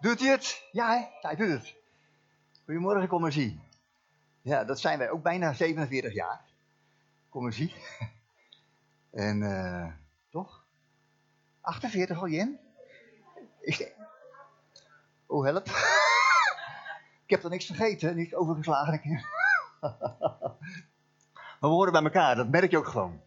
Doet hij het? Ja, hè? hij doet het. Goedemorgen, zien. Ja, dat zijn wij ook bijna 47 jaar. Kom. En, eh, toch? 48 al, Jen? Oh, help. Ik heb er niks vergeten, niet overgeslagen. maar we horen bij elkaar, dat merk je ook gewoon.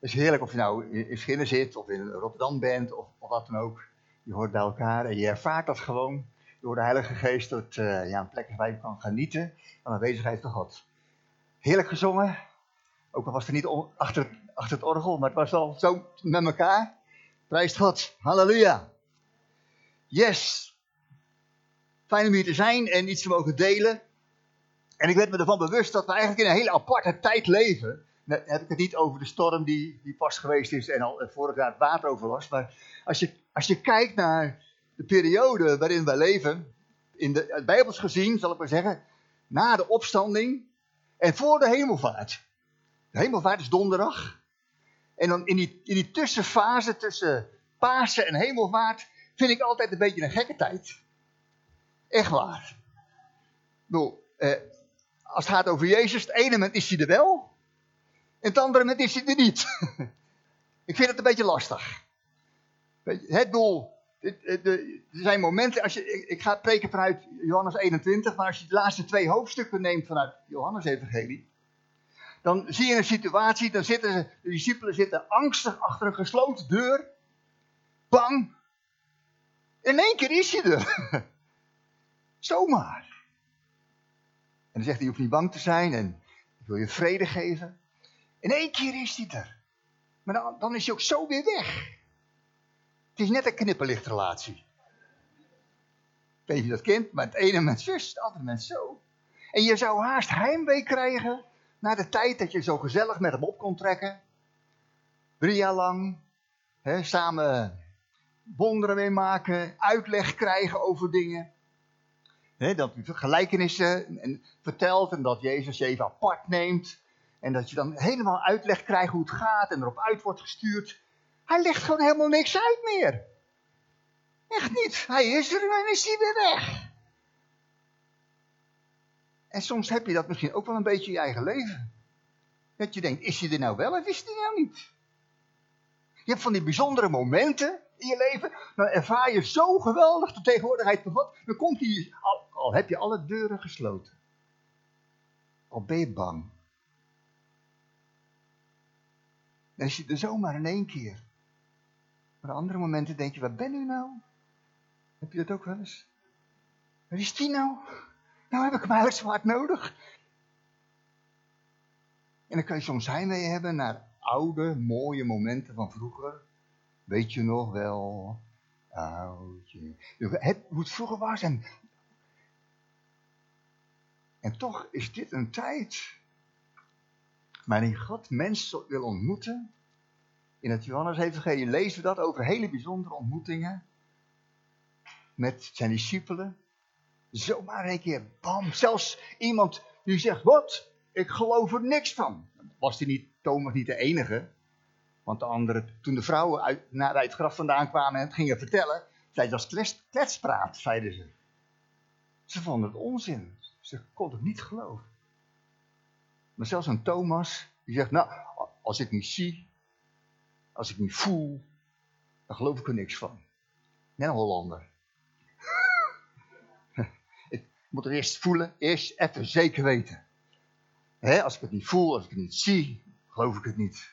Het is heerlijk of je nou in Schinnen zit, of in Rotterdam bent, of, of wat dan ook. Je hoort bij elkaar en je ervaart dat gewoon door de Heilige Geest tot uh, ja, een plek waar je kan genieten van de aanwezigheid van God. Heerlijk gezongen, ook al was het niet achter, achter het orgel, maar het was wel zo met elkaar. Prijst God, halleluja. Yes, fijn om hier te zijn en iets te mogen delen. En ik werd me ervan bewust dat we eigenlijk in een hele aparte tijd leven. Dan heb ik het niet over de storm die, die pas geweest is en al vorig jaar het water over was. Maar als je, als je kijkt naar de periode waarin wij leven, in de, het Bijbels gezien, zal ik maar zeggen, na de opstanding en voor de hemelvaart. De hemelvaart is donderdag. En dan in die, in die tussenfase tussen Pasen en hemelvaart vind ik altijd een beetje een gekke tijd. Echt waar. Ik eh, als het gaat over Jezus, het ene moment is hij er wel. En het andere moment is hij er niet. ik vind het een beetje lastig. Het doel, er zijn momenten, als je, ik ga preken vanuit Johannes 21, maar als je de laatste twee hoofdstukken neemt vanuit Johannes Evangelie, dan zie je een situatie, dan zitten ze, de discipelen zitten angstig achter een gesloten deur, bang. In één keer is hij er. Zomaar. En dan zegt hij, je hoeft niet bang te zijn en ik wil je vrede geven. In één keer is hij er. Maar dan, dan is hij ook zo weer weg. Het is net een knipperlichtrelatie. Weet je dat kent, maar het ene moment zus, het andere moment zo. En je zou haast heimwee krijgen naar de tijd dat je zo gezellig met hem op kon trekken. Drie jaar lang, hè, samen wonderen mee maken, uitleg krijgen over dingen dat u gelijkenissen en, vertelt en dat Jezus je even apart neemt. En dat je dan helemaal uitleg krijgt hoe het gaat en erop uit wordt gestuurd. Hij legt gewoon helemaal niks uit meer. Echt niet. Hij is er en is hij weer weg. En soms heb je dat misschien ook wel een beetje in je eigen leven. Dat je denkt, is hij er nou wel of is hij er nou niet? Je hebt van die bijzondere momenten in je leven. Dan ervaar je zo geweldig de tegenwoordigheid van God. Dan komt hij, al, al heb je alle deuren gesloten. Al ben je bang. Dan is je er zomaar in één keer. Maar andere momenten denk je, waar ben u nou? Heb je dat ook wel eens? Waar is die nou? Nou heb ik hem eigenlijk zo hard nodig. En dan kan je soms heimwee hebben naar oude, mooie momenten van vroeger. Weet je nog wel? Oudje. Het, hoe het vroeger was. En, en toch is dit een tijd waarin God mensen wil ontmoeten. In het Johannes-evangelie lezen we dat over hele bijzondere ontmoetingen. Met zijn discipelen. Zomaar een keer, bam. Zelfs iemand die zegt, wat? Ik geloof er niks van. Was die niet, Thomas niet de enige? Want de anderen, toen de vrouwen uit, naar het graf vandaan kwamen en het gingen vertellen, zeiden dat was kletspraat, zeiden ze. Ze vonden het onzin. Ze konden het niet geloven. Maar zelfs een Thomas, die zegt, nou, als ik niet zie, als ik niet voel, dan geloof ik er niks van. Net een Hollander. ik moet er eerst voelen, eerst even zeker weten. als ik het niet voel, als ik het niet zie, geloof ik het niet.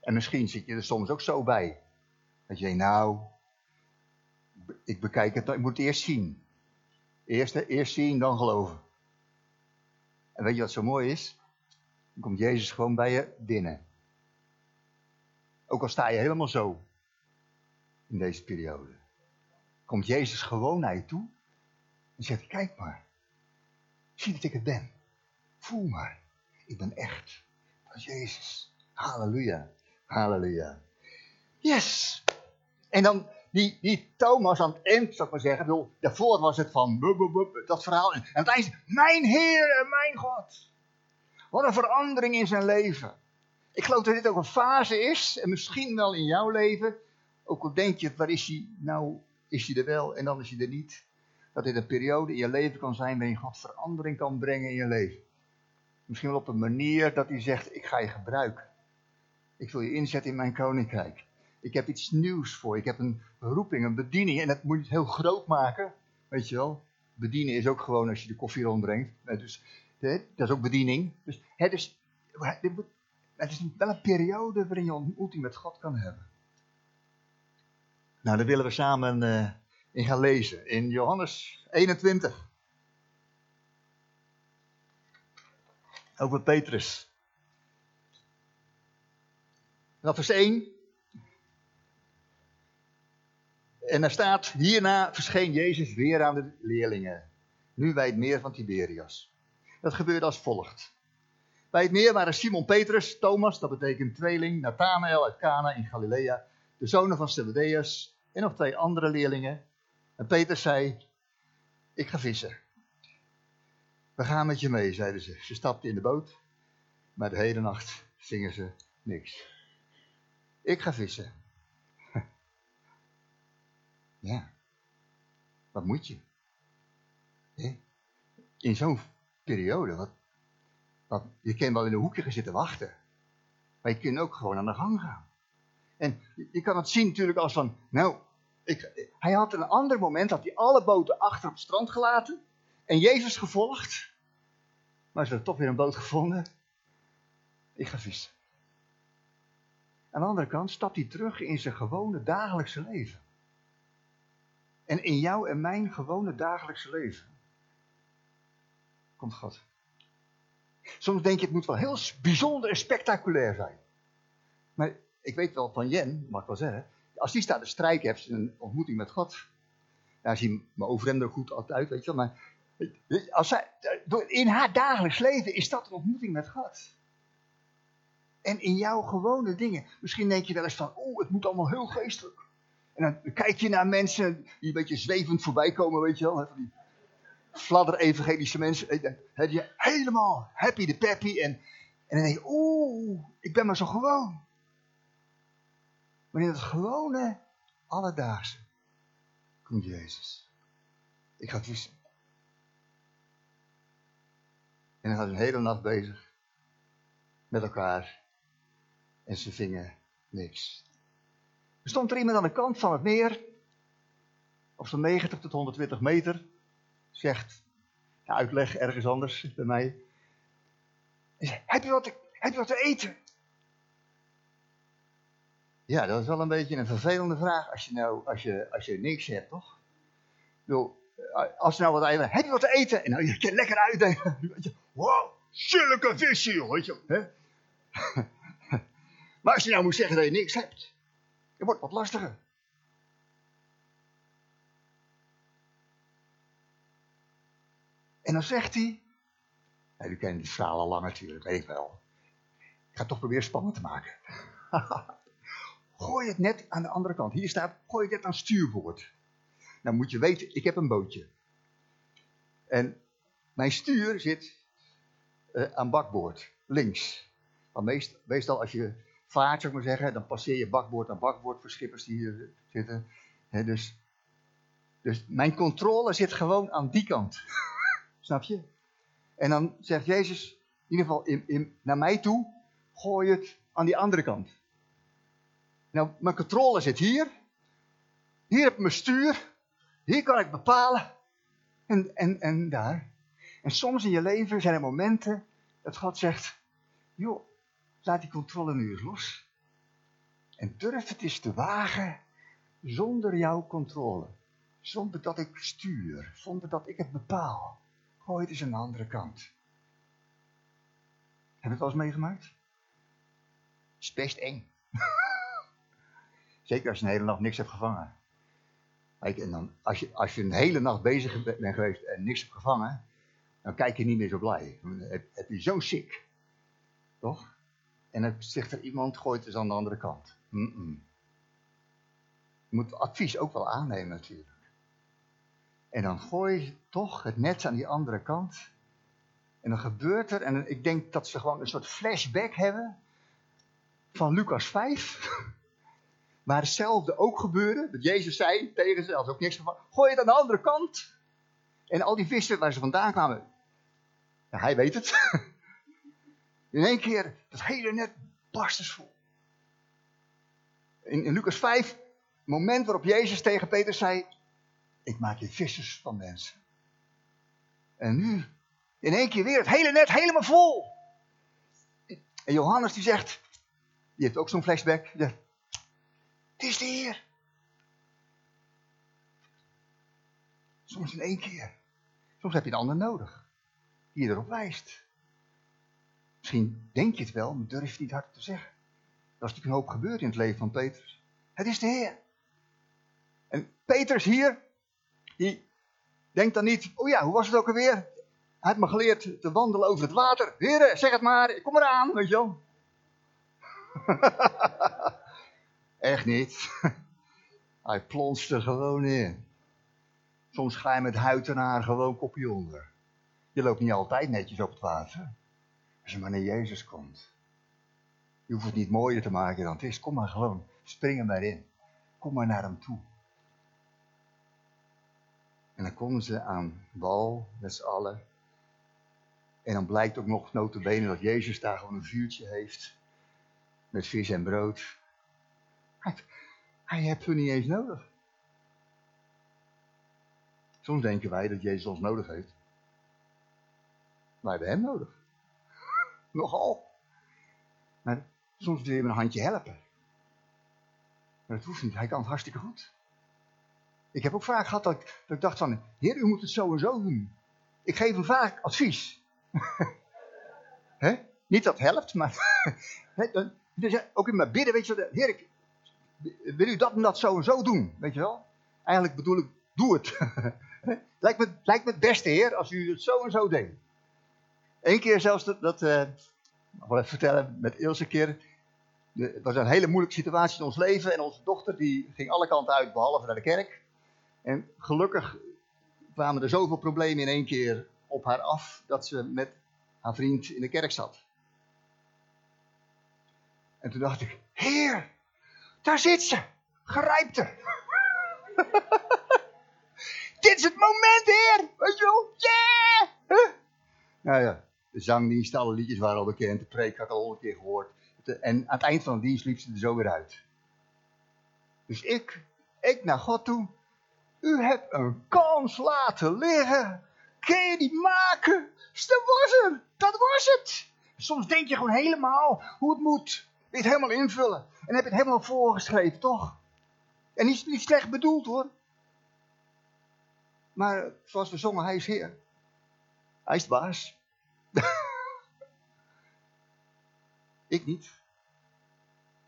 En misschien zit je er soms ook zo bij. Dat je denkt, nou, ik bekijk het, ik moet het eerst zien. Eerst, eerst zien, dan geloven. En weet je wat zo mooi is? Dan komt Jezus gewoon bij je binnen. Ook al sta je helemaal zo in deze periode. Komt Jezus gewoon naar je toe en zegt, kijk maar. Zie dat ik het ben. Voel maar. Ik ben echt. Is Jezus. Halleluja. Halleluja. Yes. En dan die, die Thomas aan het eind, zou ik maar zeggen. Bedoel, daarvoor was het van dat verhaal. En eind, mijn Heer en mijn God. Wat een verandering in zijn leven. Ik geloof dat dit ook een fase is, en misschien wel in jouw leven. Ook al denk je, waar is hij nou is hij er wel en dan is hij er niet. Dat dit een periode in je leven kan zijn waarin God verandering kan brengen in je leven. Misschien wel op een manier dat hij zegt, ik ga je gebruiken. Ik wil je inzetten in mijn koninkrijk. Ik heb iets nieuws voor. Ik heb een roeping, een bediening. En dat moet je heel groot maken. Weet je wel. Bedienen is ook gewoon als je de koffie rondbrengt. Dus, dat is ook bediening. Dus, het, is, het is wel een periode waarin je ontmoeting met God kan hebben. Nou, daar willen we samen uh, in gaan lezen. In Johannes 21. Over Petrus. Dat vers 1. En er staat, hierna verscheen Jezus weer aan de leerlingen. Nu bij het meer van Tiberias. Dat gebeurde als volgt. Bij het meer waren Simon Petrus, Thomas, dat betekent tweeling, Nathanael uit Cana in Galilea, de zonen van Zebedeus en nog twee andere leerlingen. En Petrus zei, ik ga vissen. We gaan met je mee, zeiden ze. Ze stapten in de boot, maar de hele nacht zingen ze niks. Ik ga vissen. Ja, wat moet je? In zo'n periode, wat, je kan wel in een hoekje gaan zitten wachten. Maar je kunt ook gewoon aan de gang gaan. En je kan het zien natuurlijk als van, nou, ik, hij had een ander moment, had hij alle boten achter op het strand gelaten en Jezus gevolgd. Maar ze hebben toch weer een boot gevonden. Ik ga vissen. Aan de andere kant stapt hij terug in zijn gewone dagelijkse leven. En in jou en mijn gewone dagelijkse leven komt God. Soms denk je het moet wel heel bijzonder en spectaculair zijn. Maar ik weet wel van Jen, mag ik wel zeggen, als die staat te strijken, heeft ze een ontmoeting met God. Ja, zie mijn overhemd er goed altijd weet je wel. Maar als zij, in haar dagelijks leven is dat een ontmoeting met God. En in jouw gewone dingen. Misschien denk je wel eens van, oh, het moet allemaal heel geestelijk. En dan kijk je naar mensen die een beetje zwevend voorbij komen, weet je wel. Die fladder-evangelische mensen. Die je helemaal happy de peppy. En, en dan denk je, oeh, ik ben maar zo gewoon. Maar in het gewone, alledaagse, komt Jezus. Ik ga vissen. En dan gaat een hele nacht bezig met elkaar. En ze vingen niks. Er stond er iemand aan de kant van het meer, op zo'n 90 tot 120 meter, zegt, ja, uitleg ergens anders bij mij. Heb, je wat te, heb je wat te eten? Ja, dat is wel een beetje een vervelende vraag als je nou, als je, als je niks hebt, toch? als je nou wat eten, heb je wat te eten? En nou, je kan lekker uitdelen. Wow, zulke visje, joh, weet je. Hè? maar als je nou moet zeggen dat je niks hebt, het wordt wat lastiger. En dan zegt hij, nou, u kent die verhaal al lang natuurlijk, weet ik wel. Ik ga toch proberen spannend te maken. gooi het net aan de andere kant. Hier staat, gooi het net aan stuurboord. Nou moet je weten, ik heb een bootje. En mijn stuur zit uh, aan bakboord, links. Want meest, meestal als je vaart, zou ik maar zeggen, dan passeer je bakboord aan bakboord voor schippers die hier zitten. dus, dus mijn controle zit gewoon aan die kant. Snap je? En dan zegt Jezus, in ieder geval in, naar mij toe, gooi het aan die andere kant. Nou, mijn controle zit hier. Hier heb ik mijn stuur. Hier kan ik bepalen. En, en, en daar. En soms in je leven zijn er momenten dat God zegt, joh, Laat die controle nu eens los. En durf het eens te wagen zonder jouw controle. Zonder dat ik stuur, zonder dat ik het bepaal. Gooi het eens aan de andere kant. Heb je het wel eens meegemaakt? Het is best eng. Zeker als je een hele nacht niks hebt gevangen. Kijk, en dan, als, je, als je een hele nacht bezig bent geweest en niks hebt gevangen, dan kijk je niet meer zo blij. Dan heb, je zo sick. Toch? En dan zegt er iemand, gooit het aan de andere kant. Je moet advies ook wel aannemen natuurlijk. En dan gooi je toch het net aan die andere kant. En dan gebeurt er, en ik denk dat ze gewoon een soort flashback hebben van Lucas 5. waar hetzelfde ook gebeurde. Dat Jezus zei tegen ze, als ook niks van, gooi het aan de andere kant. En al die vissen waar ze vandaan kwamen, hij weet het. In één keer, dat hele net barstens vol. In, in Lucas 5, moment waarop Jezus tegen Peter zei, ik maak je vissers van mensen. En nu, in één keer weer, het hele net helemaal vol. En Johannes die zegt, die heeft ook zo'n flashback. Het is de Heer. Soms in één keer. Soms heb je een ander nodig. Die je erop wijst. Misschien denk je het wel, maar durf je het niet hard te zeggen. Dat is natuurlijk een hoop gebeurd in het leven van Petrus. Het is de Heer. En Petrus hier, die denkt dan niet, oh ja, hoe was het ook alweer? Hij had me geleerd te wandelen over het water. Heren, zeg het maar, ik kom eraan, weet je wel. Echt niet. Hij plonst er gewoon in. Soms ga je met huid en haar gewoon kopje onder. Je loopt niet altijd netjes op het water. Als je maar naar Jezus komt. Je hoeft het niet mooier te maken dan het is. Kom maar gewoon. Spring er maar in. Kom maar naar hem toe. En dan komen ze aan wal met z'n allen. En dan blijkt ook nog notabene dat Jezus daar gewoon een vuurtje heeft. Met vis en brood. Hij, heeft hun niet eens nodig. Soms denken wij dat Jezus ons nodig heeft. Wij hebben hem nodig. Nogal. Maar soms wil je hem een handje helpen. Maar dat hoeft niet, hij kan het hartstikke goed. Ik heb ook vaak gehad dat ik, dat dacht van, heer, u moet het zo en zo doen. Ik geef hem vaak advies. Niet dat helpt, maar dus ook in mijn bidden, weet je, heer, ik, wil u dat en dat zo en zo doen, weet je wel? Eigenlijk bedoel ik, doe het. lijkt, me, lijkt me het beste, heer, als u het zo en zo deed. Eén keer zelfs, dat, dat uh, nog wel even vertellen, met Ilse keer. Het was een hele moeilijke situatie in ons leven. En onze dochter die ging alle kanten uit, behalve naar de kerk. En gelukkig kwamen er zoveel problemen in één keer op haar af, dat ze met haar vriend in de kerk zat. En toen dacht ik, Heer, daar zit ze, gerijpt er. Dit is het moment, Heer, weet je wel, yeah! Nou ja, de zangdienst, alle liedjes waren al bekend, de preek had ik al honderd keer gehoord. En aan het eind van de dienst liep ze er zo weer uit. Dus ik, ik naar God toe. U hebt een kans laten liggen. Kun je die maken? Dus dat was er. Dat was het. Soms denk je gewoon helemaal hoe het moet. Wil het helemaal invullen. En heb je het helemaal voorgeschreven, toch? En niet, niet slecht bedoeld hoor. Maar zoals we zongen, hij is Heer. Hij is baas. ik niet.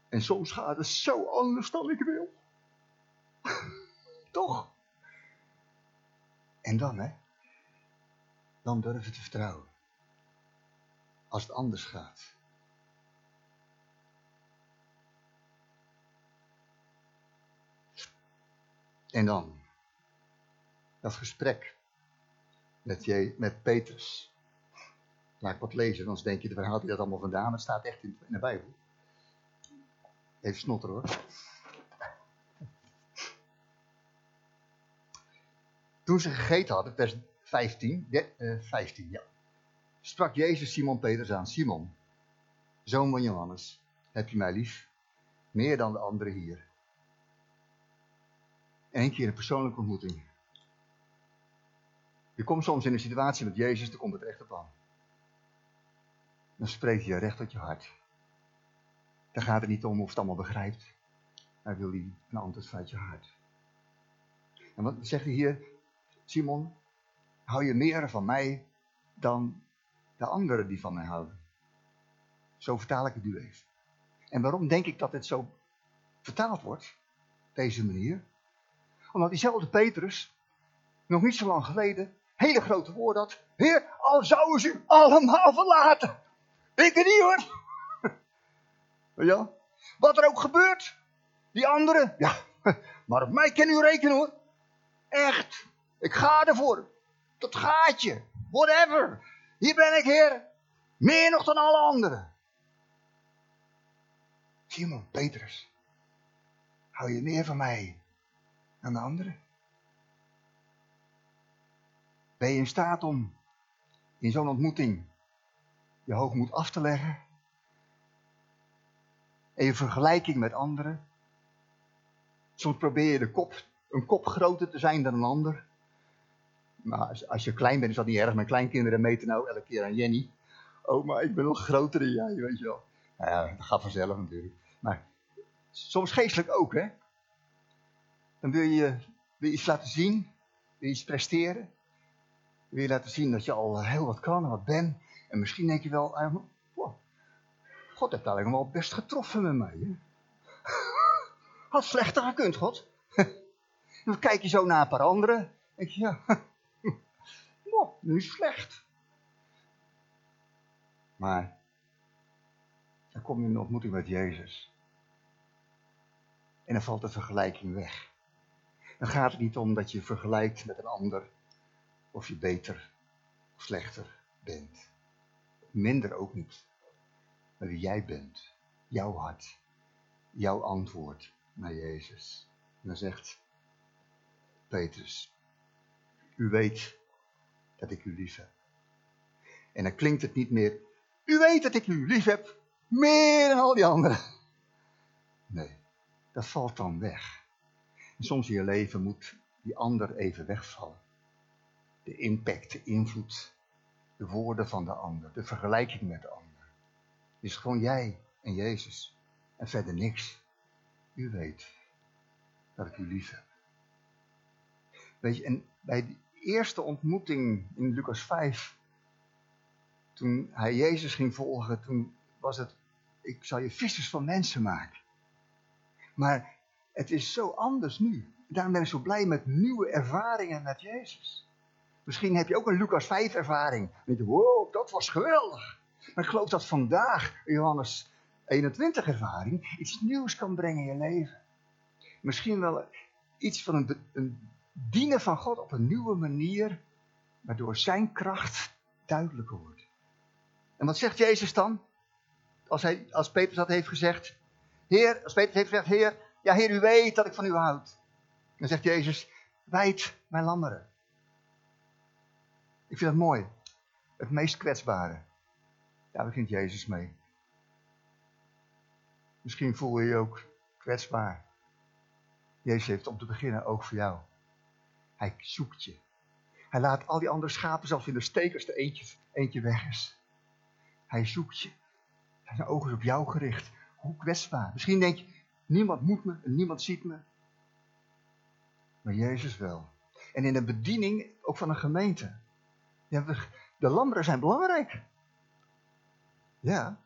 En soms gaat het zo anders dan ik wil. Toch? En dan, hè? Dan durven te vertrouwen. Als het anders gaat. En dan, dat gesprek met, je, met Petrus. Laat ik wat lezen, anders denk je, waar haalt hij dat allemaal vandaan? Het staat echt in, in de Bijbel. Even snotter hoor. Toen ze gegeten hadden, vers 15, de, 15 eh, ja, sprak Jezus Simon Petrus aan. Simon, zoon van Johannes, heb je mij lief? Meer dan de anderen hier. Eén keer een persoonlijke ontmoeting. Je komt soms in een situatie met Jezus, dan komt het echt op aan. Dan spreekt hij recht tot je hart. Dan gaat het niet om of het allemaal begrijpt. Hij wil hij een antwoord vanuit je hart. En wat zegt hij hier? Simon, hou je meer van mij dan de anderen die van mij houden. Zo vertaal ik het nu even. En waarom denk ik dat dit zo vertaald wordt? Deze manier. Omdat diezelfde Petrus, nog niet zo lang geleden, hele grote woord had. Heer, al zouden ze u allemaal verlaten. Ik niet hoor. Ja, wat er ook gebeurt. Die anderen, ja, maar op mij kan u rekenen hoor. Echt. Ik ga ervoor. Tot gaatje. Whatever. Hier ben ik, Heer. Meer nog dan alle anderen. Simon Petrus. Hou je meer van mij dan de anderen? Ben je in staat om in zo'n ontmoeting je hoogmoed af te leggen? En je vergelijking met anderen? Soms probeer je de kop, een kop groter te zijn dan een ander. Maar als, je klein bent is dat niet erg. Mijn kleinkinderen meten nou elke keer aan Jenny. Oh, maar ik ben nog groter dan jij, weet je wel. Nou ja, dat gaat vanzelf natuurlijk. Maar soms geestelijk ook, hè. Dan wil je, wil je iets laten zien. Wil je iets presteren. Wil je laten zien dat je al heel wat kan en wat bent. En misschien denk je wel, uh, God heeft eigenlijk wel best getroffen met mij. Hè? Had slechter gekund, God. Dan kijk je zo naar een paar anderen. denk je, ja, nu slecht. Maar dan kom je in de ontmoeting met Jezus. En dan valt de vergelijking weg. Dan gaat het niet om dat je vergelijkt met een ander. Of je beter of slechter bent. Minder ook niet. Maar wie jij bent. Jouw hart. Jouw antwoord naar Jezus. En dan zegt Petrus. U weet dat ik u lief heb. En dan klinkt het niet meer. U weet dat ik u lief heb. Meer dan al die anderen. Nee, dat valt dan weg. En soms in je leven moet die ander even wegvallen. De impact, de invloed, de woorden van de ander, de vergelijking met de ander. Het is gewoon jij en Jezus. En verder niks. U weet dat ik u lief heb. Weet je, en bij die eerste ontmoeting in Lucas 5, toen hij Jezus ging volgen, toen was het, ik zal je vissers van mensen maken. Maar het is zo anders nu. Daarom ben ik zo blij met nieuwe ervaringen met Jezus. Misschien heb je ook een Lucas 5 ervaring. En denk je, wow, dat was geweldig. Maar ik geloof dat vandaag, Johannes 21 ervaring, iets nieuws kan brengen in je leven. Misschien wel iets van een, een dienen van God op een nieuwe manier, waardoor zijn kracht duidelijker wordt. En wat zegt Jezus dan? Als, hij, als Petrus dat heeft gezegd. Heer, als Petrus heeft gezegd, Heer, ja Heer, u weet dat ik van u houd. Dan zegt Jezus, wijd mijn lammeren. Ik vind dat mooi. Het meest kwetsbare. Daar begint Jezus mee. Misschien voel je je ook kwetsbaar. Jezus heeft om te beginnen ook voor jou. Hij zoekt je. Hij laat al die andere schapen, zelfs in de stekers, er eentje, eentje weg is. Hij zoekt je. Zijn ogen is op jou gericht. Hoe kwetsbaar. Misschien denk je, niemand moet me en niemand ziet me. Maar Jezus wel. En in de bediening ook van een gemeente. De lammeren zijn belangrijk. Ja.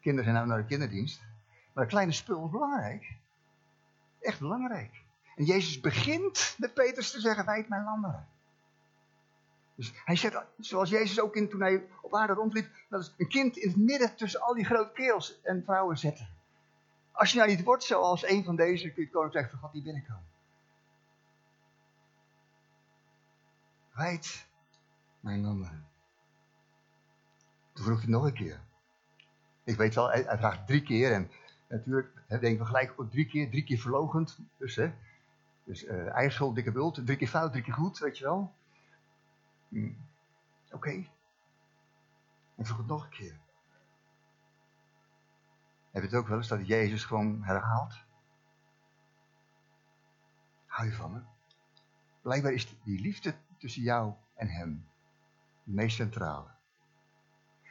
Kinderen zijn nou naar de kinderdienst. Maar een kleine spul is belangrijk. Echt belangrijk. En Jezus begint met Petrus te zeggen, wijd mijn lammeren. Dus hij zegt, zoals Jezus ook in, toen hij op aarde rondliep, dat is een kind in het midden tussen al die grote kerels en vrouwen zetten. Als je nou niet wordt zoals een van deze, kun je het koninkrijk van God niet binnenkomen. Wijd mijn lammeren. Toen vroeg hij nog een keer. Ik weet wel, hij, vraagt drie keer en natuurlijk denken we gelijk op drie keer, drie keer verlogend. Dus, hè, dus uh, eigen dikke bult, drie keer fout, drie keer goed, weet je wel. Hm. Oké. En vroeg het nog een keer. Heb je het ook wel eens dat Jezus gewoon herhaalt? Hou je van me? Blijkbaar is die liefde tussen jou en hem het meest centrale.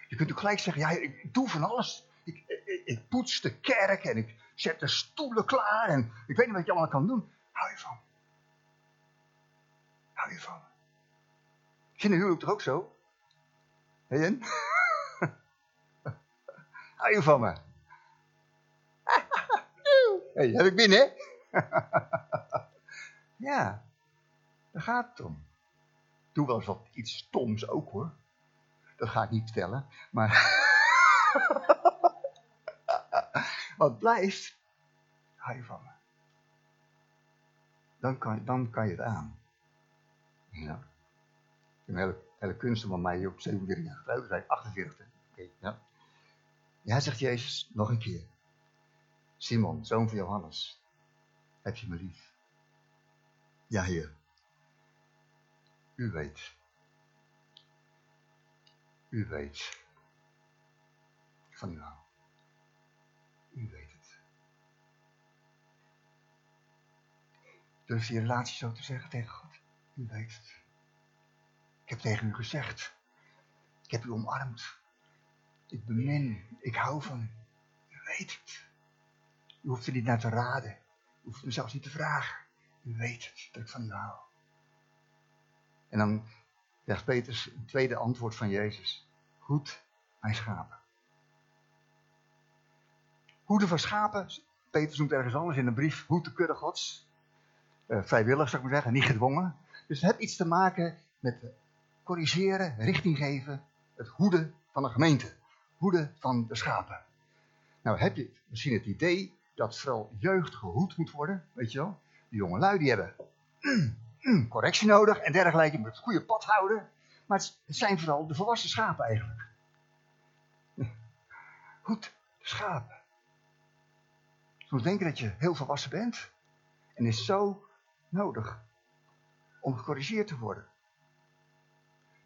Je kunt ook gelijk zeggen, ja, ik doe van alles. Ik, ik, ik, poets de kerk en ik zet de stoelen klaar en ik weet niet wat je allemaal kan doen. Hou je van Hou je van me? Vind je huwelijk toch ook zo? Hé Jen? Hou je van me? hey, heb ik binnen, hè? ja, daar gaat het om. Doe wel eens wat iets stoms ook, hoor. Dat ga ik niet vertellen. Maar wat blijft, hou je van me. Dan kan, dan kan je het aan. Ja. Hele kunst van mij op 47 jaar getrouwd, zijn 48. Okay, ja. ja, zegt Jezus nog een keer. Simon, zoon van Johannes. heb je me lief. Ja, Heer. U weet. U weet. Van u hou. U weet het. Durf je relatie zo te zeggen tegen God? U weet het. Ik heb tegen u gezegd. Ik heb u omarmd. Ik bemin. Ik hou van u. U weet het. U hoeft er niet naar te raden. U hoeft me zelfs niet te vragen. U weet het, dat ik van u hou. En dan zegt Peters een tweede antwoord van Jezus. Goed, mijn schapen. Hoeden van schapen, Peters noemt ergens anders in een brief, hoed de kudde gods. Uh, vrijwillig zou ik maar zeggen, niet gedwongen. Dus het heeft iets te maken met corrigeren, richting geven, het hoeden van de gemeente. Hoeden van de schapen. Nou heb je misschien het idee dat vooral jeugd gehoed moet worden, weet je wel. De jonge lui die hebben correctie nodig en dergelijke, moet het goede pad houden. Maar het zijn vooral de volwassen schapen eigenlijk. Goed, de schapen. Soms denken dat je heel volwassen bent. En is zo nodig om gecorrigeerd te worden.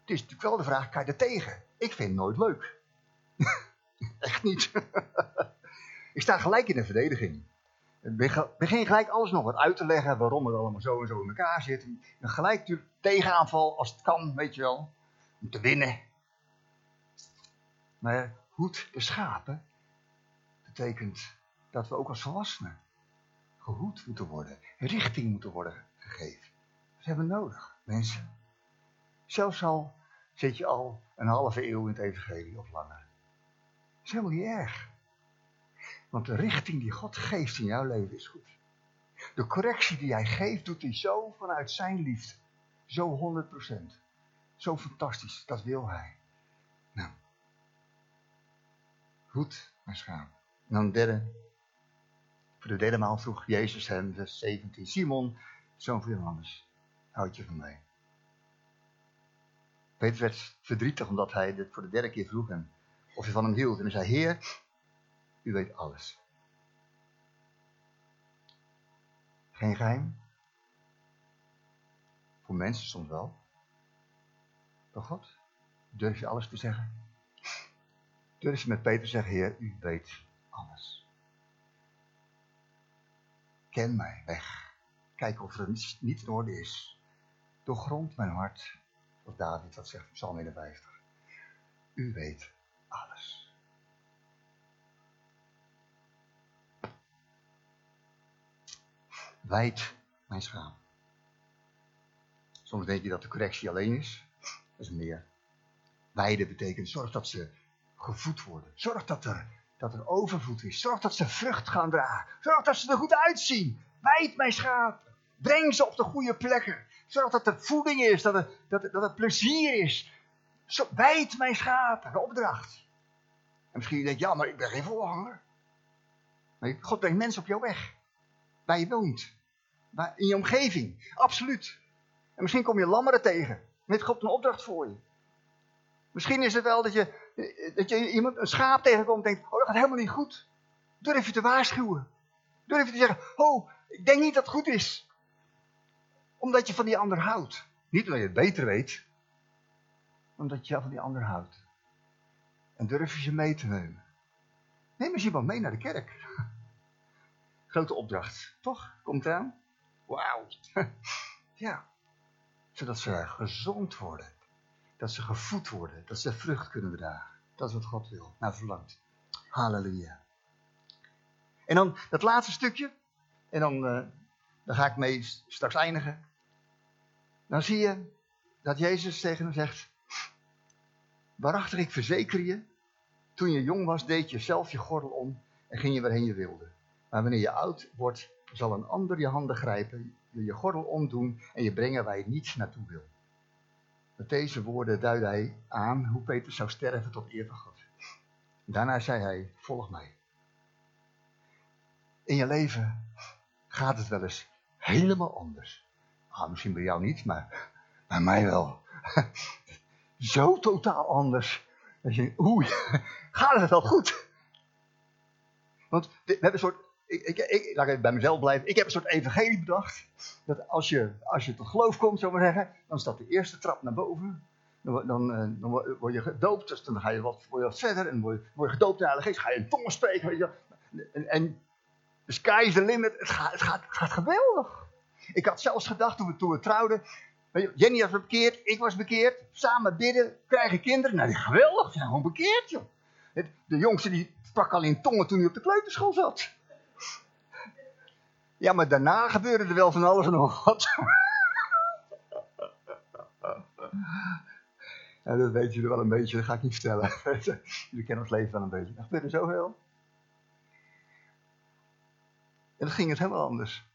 Het is natuurlijk wel de vraag, kan je er tegen? Ik vind het nooit leuk. Echt niet. ik sta gelijk in de verdediging. Ik begin gelijk alles nog wat uit te leggen waarom het allemaal zo en zo in elkaar zit. En gelijk natuurlijk tegenaanval als het kan, weet je wel. Om te winnen. Maar hoed de schapen betekent dat we ook als volwassenen gehoed moeten worden. Richting moeten worden gegeven. Dat hebben we nodig, mensen. Zelfs al zit je al een halve eeuw in het evangelie of langer. Dat is helemaal niet erg. Want de richting die God geeft in jouw leven is goed. De correctie die hij geeft, doet hij zo vanuit zijn liefde. Zo 100%. Zo fantastisch, dat wil hij. Nou. Goed, mijn schaap. En dan derde. Voor de derde maal vroeg Jezus hem, vers 17. Simon, zoon van Johannes, houd je van mij? Peter werd verdrietig omdat hij dit voor de derde keer vroeg hem of hij van hem hield. En hij zei, Heer, u weet alles. Geen geheim. Voor mensen soms wel. Door God. Durf je alles te zeggen? Durf je met Peter te zeggen, Heer, u weet alles. Ken mij weg. Kijk of er niets in orde is. Doorgrond mijn hart. Of David dat zegt, Psalm 51. U weet alles. Wijd mijn schaam. Soms denk je dat de correctie alleen is. Dat is meer. Wijden betekent zorg dat ze gevoed worden. Zorg dat er, dat er overvoed is. Zorg dat ze vrucht gaan dragen. Zorg dat ze er goed uitzien. Wijd mijn schapen. Breng ze op de goede plekken. Zorg dat er voeding is, dat er, dat, dat er plezier is. Zo, wijd mijn schapen, de opdracht. En misschien denk je, ja, maar ik ben geen voorganger. Nee, God brengt mensen op jouw weg. Waar je woont. Waar, in je omgeving. Absoluut. En misschien kom je lammeren tegen. Met God een opdracht voor je. Misschien is het wel dat je, dat je iemand, een schaap tegenkomt en denkt, oh dat gaat helemaal niet goed. Durf je te waarschuwen. Durf je te zeggen, oh, ik denk niet dat het goed is omdat je van die ander houdt. Niet omdat je het beter weet, omdat je van die ander houdt. En durf je ze mee te nemen. Neem eens iemand mee naar de kerk. Grote opdracht, toch? Komt eraan? Wauw. ja. Zodat ze gezond worden. Dat ze gevoed worden. Dat ze vrucht kunnen dragen. Dat is wat God wil. Nou, verlangt. Halleluja. En dan dat laatste stukje. En dan, uh, ga ik mee straks eindigen. Dan zie je dat Jezus tegen hem zegt, waarachtig ik verzeker je, toen je jong was deed je zelf je gordel om en ging je waarheen je wilde. Maar wanneer je oud wordt, zal een ander je handen grijpen, je je gordel omdoen en je brengen waar je niet naartoe wil. Met deze woorden duidde hij aan hoe Peter zou sterven tot eer van God. Daarna zei hij, volg mij. In je leven gaat het wel eens helemaal anders. Ah, misschien bij jou niet, maar bij mij wel. Zo totaal anders. Dat je, oei, gaat het wel goed? Want we hebben een soort ik, ik, ik, laat even bij mezelf blijven. Ik heb een soort evangelie bedacht. Dat als je, als je tot geloof komt, zo maar zeggen, dan staat de eerste trap naar boven. Dan, dan, eh, dan word je gedoopt, dus dan ga je wat, word je wat verder. En word je, word je gedoopt in de Geest, ga je in tongen spreken. Weet je. En, en the sky is the limit. Het gaat, het, gaat, het gaat geweldig. Ik had zelfs gedacht toen we, toen we trouwden. Jenny was bekeerd, ik was bekeerd. Samen bidden, krijgen kinderen. Nou, geweldig, gewoon bekeerd, joh. De jongste die sprak al in tongen toen hij op de kleuterschool zat. Ja, maar daarna gebeurde er wel van alles en nog wat. Ja, dat weten jullie wel een beetje, dat ga ik niet vertellen. jullie kennen ons leven wel een beetje. Er gebeurde zoveel. En dan ging het helemaal anders.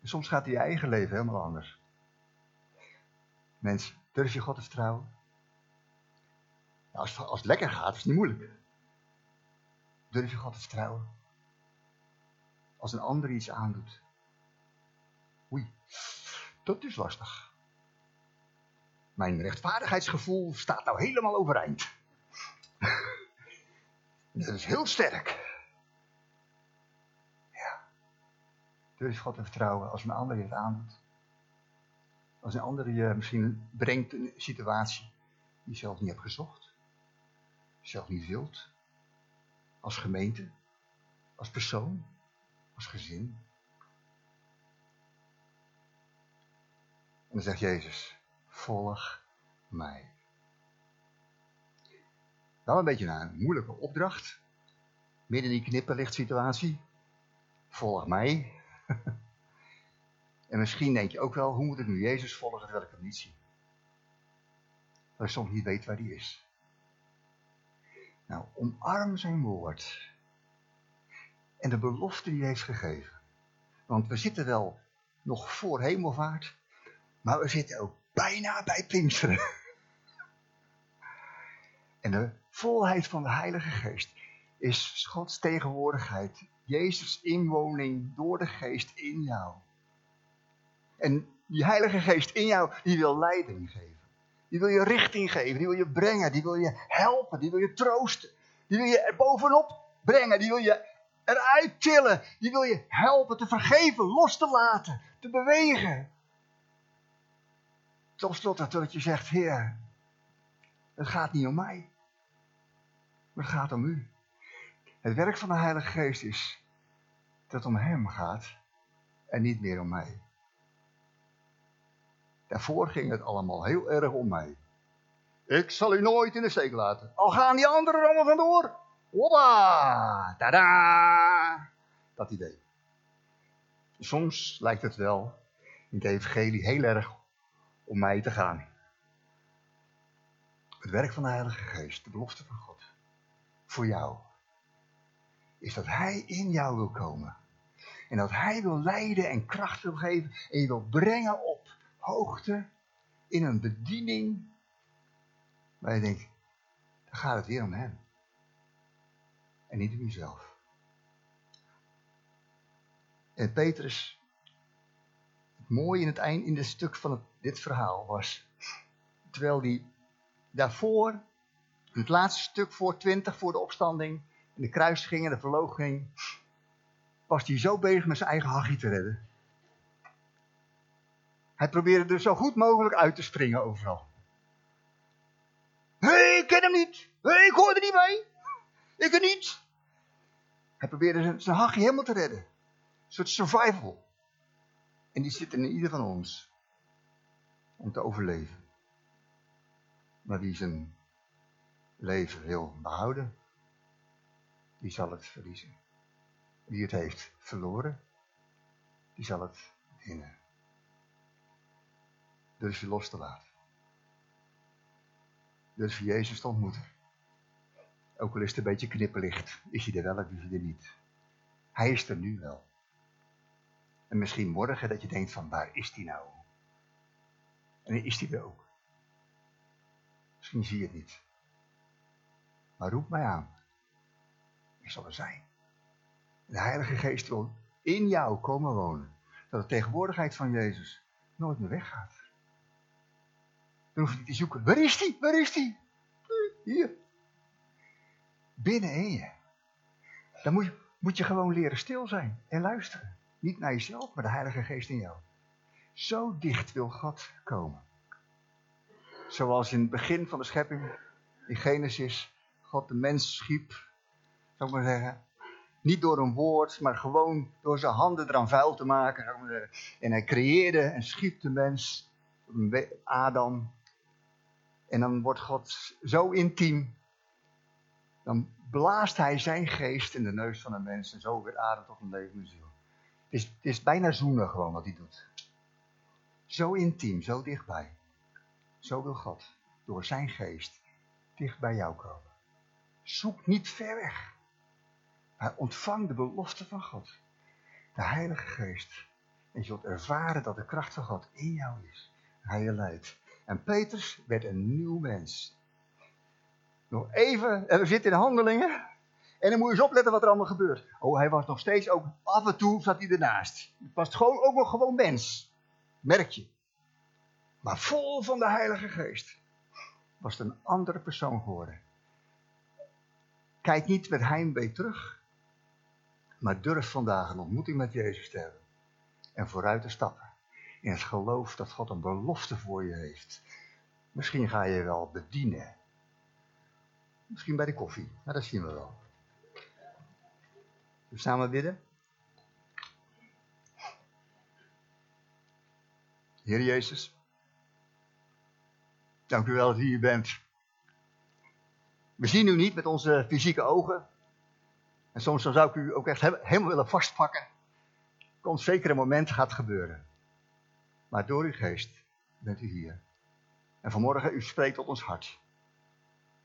En soms gaat je eigen leven helemaal anders. Mens, durf je God te vertrouwen? Nou, als, het, als het lekker gaat, is het niet moeilijk. Durf je God te vertrouwen? Als een ander iets aandoet. Oei, dat is lastig. Mijn rechtvaardigheidsgevoel staat nou helemaal overeind. dat is heel sterk. Ja. Durf God te vertrouwen als een ander je het aandoet. Als een ander je misschien brengt in een situatie die je zelf niet hebt gezocht. Zelf niet wilt. Als gemeente. Als persoon. Als gezin. En dan zegt Jezus, volg mij. Wel een beetje een moeilijke opdracht. Midden in die knipperlichtsituatie. Volg mij. en misschien denk je ook wel, hoe moet ik nu Jezus volgen terwijl ik hem niet zie? Dat ik soms niet weet waar die is. Nou, omarm zijn woord. En de belofte die hij heeft gegeven. Want we zitten wel nog voor hemelvaart, maar we zitten ook bijna bij Pinksteren. En de volheid van de Heilige Geest is Gods tegenwoordigheid, Jezus inwoning door de Geest in jou. En die Heilige Geest in jou, die wil leiding geven. Die wil je richting geven, die wil je brengen, die wil je helpen, die wil je troosten. Die wil je er bovenop brengen, die wil je eruit tillen. Die wil je helpen te vergeven, los te laten, te bewegen. Tot slot dat je zegt, Heer, het gaat niet om mij. Maar het gaat om u. Het werk van de Heilige Geest is dat het om Hem gaat en niet meer om mij. Daarvoor ging het allemaal heel erg om mij. Ik zal u nooit in de steek laten. Al gaan die anderen allemaal vandoor. Hoppa! Tada! Dat idee. Soms lijkt het wel in het evangelie heel erg om mij te gaan. Het werk van de Heilige Geest, de belofte van God, voor jou, is dat Hij in jou wil komen. En dat Hij wil leiden en kracht wil geven en je wil brengen op hoogte in een bediening waar je denkt, dan gaat het weer om Hem. En niet om jezelf. En Petrus, het mooie in het eind, in het stuk van dit verhaal was, terwijl hij daarvoor, in het laatste stuk voor 20, voor de opstanding, in de kruising en de verloochening, was hij zo bezig met zijn eigen hachie te redden. Hij probeerde er zo goed mogelijk uit te springen overal. Hé, hey, ik ken hem niet. Hé, hey, ik hoor er niet bij. Ik er niet. Hij probeerde zijn, hachje helemaal te redden. Een soort survival. En die zit in ieder van ons. Om te overleven. Maar wie zijn leven wil behouden, die zal het verliezen. Wie het heeft verloren, die zal het winnen. Durf je los te laten. Durf je Jezus te ontmoeten. Ook al is het een beetje knipperlicht, is hij er wel of is hij er niet. Hij is er nu wel. En misschien morgen dat je denkt van waar is hij nou? En is hij er ook. Misschien zie je het niet. Maar roep mij aan. Ik zal er zijn. De Heilige Geest wil in jou komen wonen. Dat de tegenwoordigheid van Jezus nooit meer weggaat. Dan hoef je niet te zoeken. Waar is hij? Waar is hij? Hier. Binnenin je. Dan moet je, moet je gewoon leren stil zijn en luisteren. Niet naar jezelf, maar de Heilige Geest in jou. Zo dicht wil God komen. Zoals in het begin van de schepping, in Genesis, God de mens schiep, zou ik maar zeggen. Niet door een woord, maar gewoon door zijn handen eraan vuil te maken. Zou ik zeggen. En hij creëerde en schiep de mens, Adam. En dan wordt God zo intiem. Dan blaast hij zijn geest in de neus van een mens. En zo weer adem tot een levende ziel. Het is, het is bijna zoenen gewoon wat hij doet. Zo intiem, zo dichtbij. Zo wil God door zijn geest dicht bij jou komen. Zoek niet ver weg. Maar ontvang de belofte van God. De Heilige Geest. En je zult ervaren dat de kracht van God in jou is. Hij je leidt. En Petrus werd een nieuw mens. Nog even, en we zitten in handelingen. En dan moet je eens opletten wat er allemaal gebeurt. Oh, hij was nog steeds ook, af en toe zat hij ernaast. Het was gewoon, ook nog gewoon mens. Merk je. Maar vol van de Heilige Geest. Was het een andere persoon geworden. Kijk niet met heimwee terug. Maar durf vandaag een ontmoeting met Jezus te hebben. En vooruit te stappen. In het geloof dat God een belofte voor je heeft. Misschien ga je wel bedienen. Misschien bij de koffie. Maar dat zien we wel. We samen bidden. Heer Jezus, dank u wel dat u hier bent. We zien u niet met onze fysieke ogen. En soms zou ik u ook echt helemaal willen vastpakken. Komt zeker een moment gaat gebeuren. Maar door uw geest bent u hier. En vanmorgen, u spreekt tot ons hart.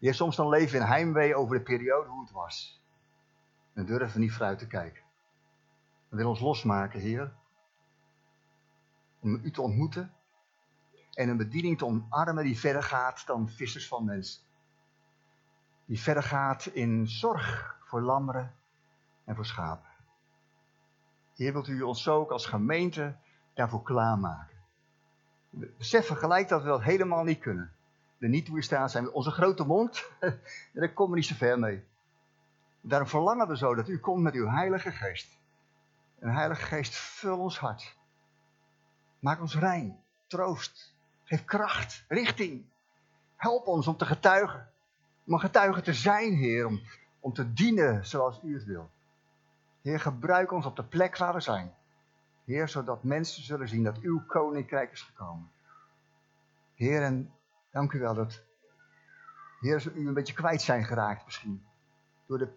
Heer, soms dan leven we in heimwee over de periode hoe het was. En durven niet vooruit te kijken. We willen ons losmaken, Heer. Om u te ontmoeten. En een bediening te omarmen die verder gaat dan vissers van mensen. Die verder gaat in zorg voor lammeren en voor schapen. Heer, wilt u ons ook als gemeente daarvoor klaarmaken. We beseffen gelijk dat we dat helemaal niet kunnen. Niet toe in staat zijn. Onze grote mond, daar komen we niet zo ver mee. Daarom verlangen we zo dat u komt met uw Heilige Geest. En Heilige Geest, vul ons hart. Maak ons rein, troost, geef kracht, richting. Help ons om te getuigen. Om een getuige te zijn, Heer, om, om te dienen zoals u het wil. Heer, gebruik ons op de plek waar we zijn. Heer, zodat mensen zullen zien dat uw koninkrijk is gekomen. Heer, en dank u wel dat, Heer, u een beetje kwijt zijn geraakt misschien. Door de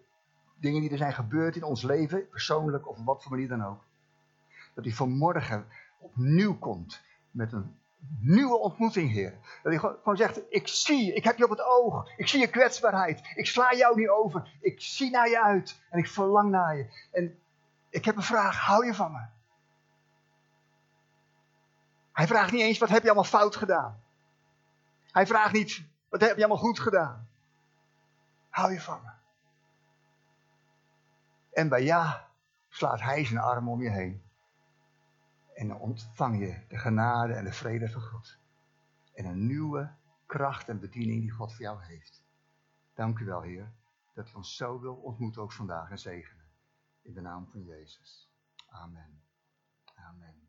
dingen die er zijn gebeurd in ons leven, persoonlijk of op wat voor manier dan ook. Dat u vanmorgen opnieuw komt met een nieuwe ontmoeting, Heer. Dat hij gewoon zegt, ik zie ik heb je op het oog, ik zie je kwetsbaarheid, ik sla jou niet over, ik zie naar je uit en ik verlang naar je. En ik heb een vraag, hou je van me? Hij vraagt niet eens, wat heb je allemaal fout gedaan? Hij vraagt niet, wat heb je allemaal goed gedaan? Hou je van me? En bij ja slaat hij zijn arm om je heen. En dan ontvang je de genade en de vrede van God. En een nieuwe kracht en bediening die God voor jou heeft. Dank u wel, Heer, dat u ons zo wil ontmoeten ook vandaag en zegenen. In de naam van Jezus. Amen. Amen.